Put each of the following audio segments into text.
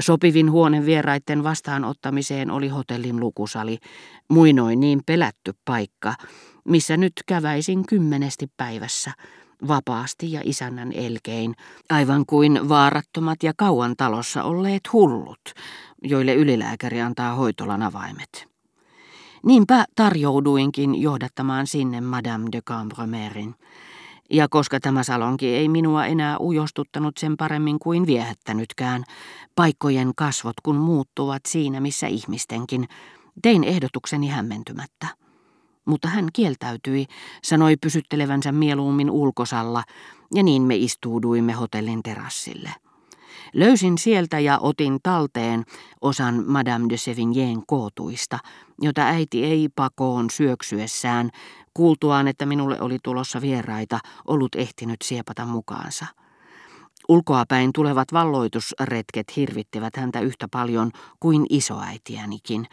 Sopivin huone vieraiden vastaanottamiseen oli hotellin lukusali, muinoin niin pelätty paikka, missä nyt käväisin kymmenesti päivässä, vapaasti ja isännän elkein, aivan kuin vaarattomat ja kauan talossa olleet hullut, joille ylilääkäri antaa hoitolan avaimet. Niinpä tarjouduinkin johdattamaan sinne Madame de Cambromerin. Ja koska tämä salonki ei minua enää ujostuttanut sen paremmin kuin viehättänytkään, paikkojen kasvot kun muuttuvat siinä missä ihmistenkin, tein ehdotukseni hämmentymättä. Mutta hän kieltäytyi, sanoi pysyttelevänsä mieluummin ulkosalla, ja niin me istuuduimme hotellin terassille. Löysin sieltä ja otin talteen osan Madame de Sevigneen kootuista, jota äiti ei pakoon syöksyessään, kuultuaan, että minulle oli tulossa vieraita, ollut ehtinyt siepata mukaansa. Ulkoapäin tulevat valloitusretket hirvittivät häntä yhtä paljon kuin isoäitiänikin,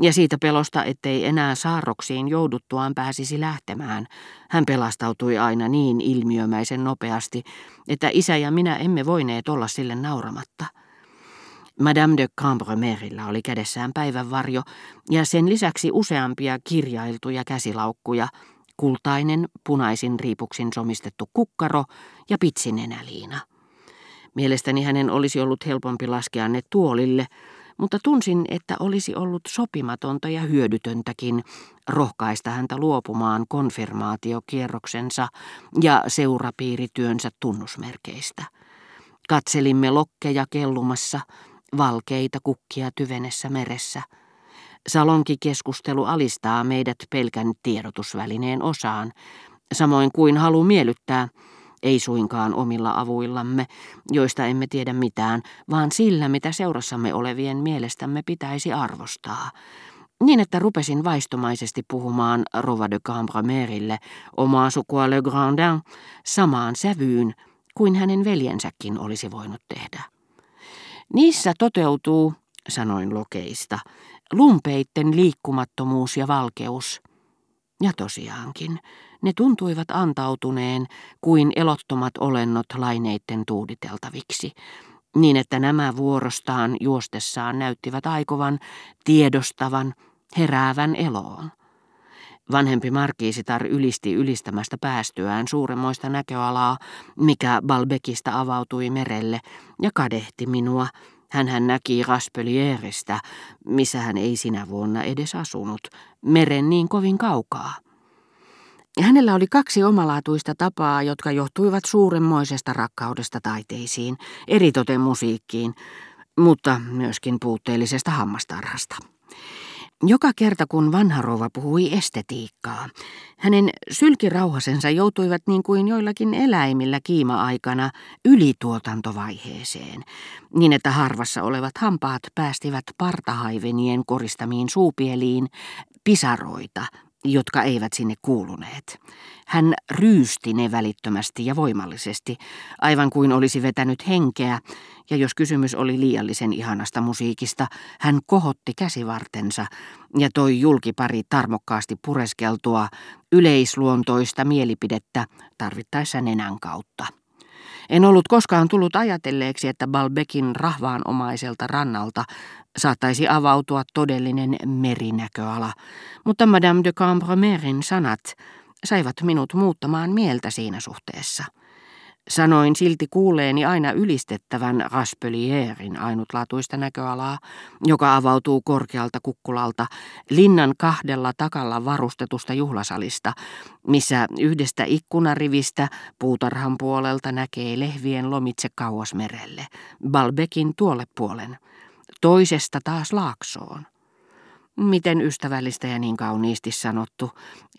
ja siitä pelosta, ettei enää saarroksiin jouduttuaan pääsisi lähtemään, hän pelastautui aina niin ilmiömäisen nopeasti, että isä ja minä emme voineet olla sille nauramatta. Madame de Cambremerillä oli kädessään päivänvarjo ja sen lisäksi useampia kirjailtuja käsilaukkuja, kultainen, punaisin riipuksin somistettu kukkaro ja pitsinenäliina. Mielestäni hänen olisi ollut helpompi laskea ne tuolille, mutta tunsin, että olisi ollut sopimatonta ja hyödytöntäkin rohkaista häntä luopumaan konfirmaatiokierroksensa ja seurapiirityönsä tunnusmerkeistä. Katselimme lokkeja kellumassa, valkeita kukkia tyvenessä meressä. Salonkikeskustelu alistaa meidät pelkän tiedotusvälineen osaan, samoin kuin halu miellyttää – ei suinkaan omilla avuillamme, joista emme tiedä mitään, vaan sillä, mitä seurassamme olevien mielestämme pitäisi arvostaa. Niin, että rupesin vaistomaisesti puhumaan Rova de Cambromerille omaa sukua Le Grandin samaan sävyyn kuin hänen veljensäkin olisi voinut tehdä. Niissä toteutuu, sanoin lokeista, lumpeitten liikkumattomuus ja valkeus. Ja tosiaankin, ne tuntuivat antautuneen kuin elottomat olennot laineitten tuuditeltaviksi, niin että nämä vuorostaan juostessaan näyttivät aikovan, tiedostavan, heräävän eloon. Vanhempi markiisitar ylisti ylistämästä päästyään suuremmoista näköalaa, mikä Balbekista avautui merelle, ja kadehti minua. hän näki Raspelieristä, missä hän ei sinä vuonna edes asunut, meren niin kovin kaukaa. Hänellä oli kaksi omalaatuista tapaa, jotka johtuivat suuremmoisesta rakkaudesta taiteisiin, eritoten musiikkiin, mutta myöskin puutteellisesta hammastarhasta. Joka kerta kun vanha rouva puhui estetiikkaa, hänen sylkirauhasensa joutuivat niin kuin joillakin eläimillä kiima-aikana ylituotantovaiheeseen, niin että harvassa olevat hampaat päästivät partahaivenien koristamiin suupieliin pisaroita, jotka eivät sinne kuuluneet. Hän ryysti ne välittömästi ja voimallisesti, aivan kuin olisi vetänyt henkeä, ja jos kysymys oli liiallisen ihanasta musiikista, hän kohotti käsivartensa ja toi julkipari tarmokkaasti pureskeltua yleisluontoista mielipidettä tarvittaessa nenän kautta. En ollut koskaan tullut ajatelleeksi, että Balbekin rahvaanomaiselta rannalta saattaisi avautua todellinen merinäköala, mutta Madame de Cambromerin sanat saivat minut muuttamaan mieltä siinä suhteessa. Sanoin silti kuuleeni aina ylistettävän Raspelierin ainutlaatuista näköalaa, joka avautuu korkealta kukkulalta linnan kahdella takalla varustetusta juhlasalista, missä yhdestä ikkunarivistä puutarhan puolelta näkee lehvien lomitse kauas merelle, Balbekin tuolle puolen, toisesta taas laaksoon. Miten ystävällistä ja niin kauniisti sanottu,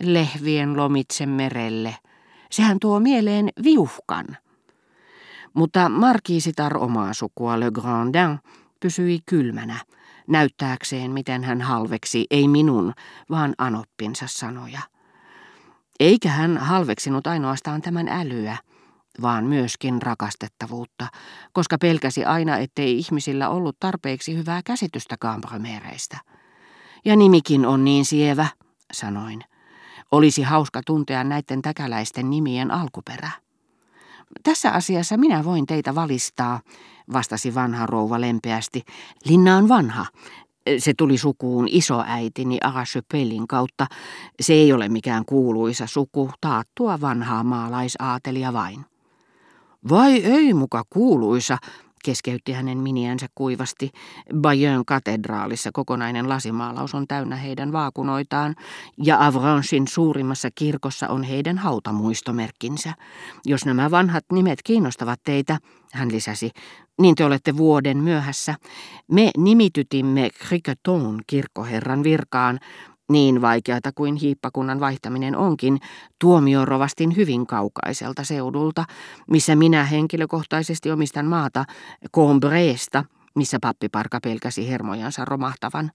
lehvien lomitse merelle – Sehän tuo mieleen viuhkan. Mutta markiisitar omaa sukua Le Grandin pysyi kylmänä, näyttääkseen miten hän halveksi ei minun, vaan anoppinsa sanoja. Eikä hän halveksinut ainoastaan tämän älyä, vaan myöskin rakastettavuutta, koska pelkäsi aina, ettei ihmisillä ollut tarpeeksi hyvää käsitystä kaampromeereistä. Ja nimikin on niin sievä, sanoin. Olisi hauska tuntea näiden täkäläisten nimien alkuperä. Tässä asiassa minä voin teitä valistaa, vastasi vanha rouva lempeästi. Linna on vanha. Se tuli sukuun isoäitini Arachepelin kautta. Se ei ole mikään kuuluisa suku, taattua vanhaa maalaisaatelia vain. Vai ei muka kuuluisa, keskeytti hänen miniänsä kuivasti. Bayön katedraalissa kokonainen lasimaalaus on täynnä heidän vaakunoitaan, ja Avranchin suurimmassa kirkossa on heidän hautamuistomerkkinsä. Jos nämä vanhat nimet kiinnostavat teitä, hän lisäsi, niin te olette vuoden myöhässä. Me nimitytimme Criqueton kirkkoherran virkaan, niin vaikeata kuin hiippakunnan vaihtaminen onkin, tuomiorovastin hyvin kaukaiselta seudulta, missä minä henkilökohtaisesti omistan maata, Combreesta, missä pappiparka pelkäsi hermojansa romahtavan.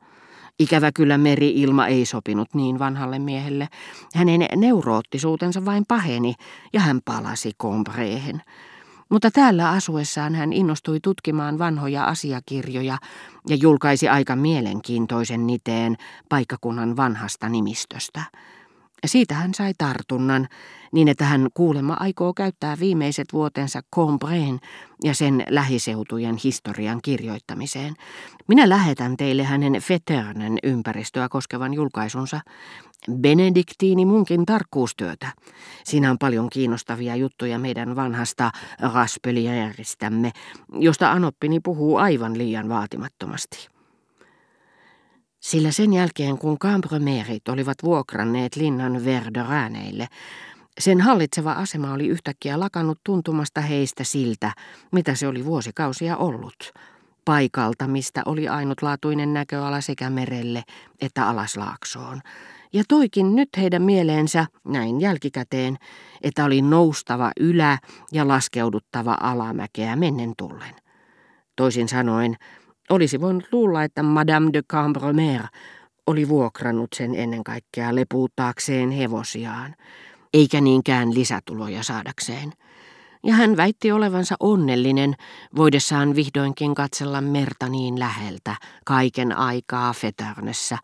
Ikävä kyllä meri-ilma ei sopinut niin vanhalle miehelle. Hänen neuroottisuutensa vain paheni ja hän palasi Combreen. Mutta täällä asuessaan hän innostui tutkimaan vanhoja asiakirjoja ja julkaisi aika mielenkiintoisen niteen paikkakunnan vanhasta nimistöstä. Siitä hän sai tartunnan, niin että hän kuulemma aikoo käyttää viimeiset vuotensa Combreen ja sen lähiseutujen historian kirjoittamiseen. Minä lähetän teille hänen Feternen ympäristöä koskevan julkaisunsa. Benediktiini munkin tarkkuustyötä. Siinä on paljon kiinnostavia juttuja meidän vanhasta Raspelieristämme, josta Anoppini puhuu aivan liian vaatimattomasti. Sillä sen jälkeen, kun Cambromerit olivat vuokranneet linnan Verderääneille, sen hallitseva asema oli yhtäkkiä lakannut tuntumasta heistä siltä, mitä se oli vuosikausia ollut. Paikalta, mistä oli ainutlaatuinen näköala sekä merelle että alaslaaksoon. Ja toikin nyt heidän mieleensä, näin jälkikäteen, että oli noustava ylä ja laskeuduttava alamäkeä mennen tullen. Toisin sanoen, olisi voinut luulla, että Madame de Cambromer oli vuokrannut sen ennen kaikkea lepuuttaakseen hevosiaan, eikä niinkään lisätuloja saadakseen. Ja hän väitti olevansa onnellinen, voidessaan vihdoinkin katsella merta niin läheltä, kaiken aikaa Feternessä.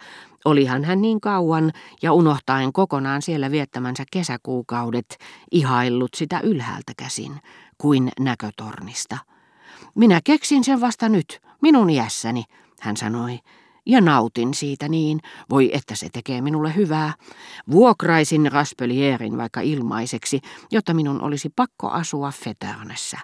Olihan hän niin kauan ja unohtaen kokonaan siellä viettämänsä kesäkuukaudet ihaillut sitä ylhäältä käsin, kuin näkötornista. Minä keksin sen vasta nyt, minun iässäni, hän sanoi, ja nautin siitä niin, voi että se tekee minulle hyvää. Vuokraisin Raspelierin vaikka ilmaiseksi, jotta minun olisi pakko asua Feternessä.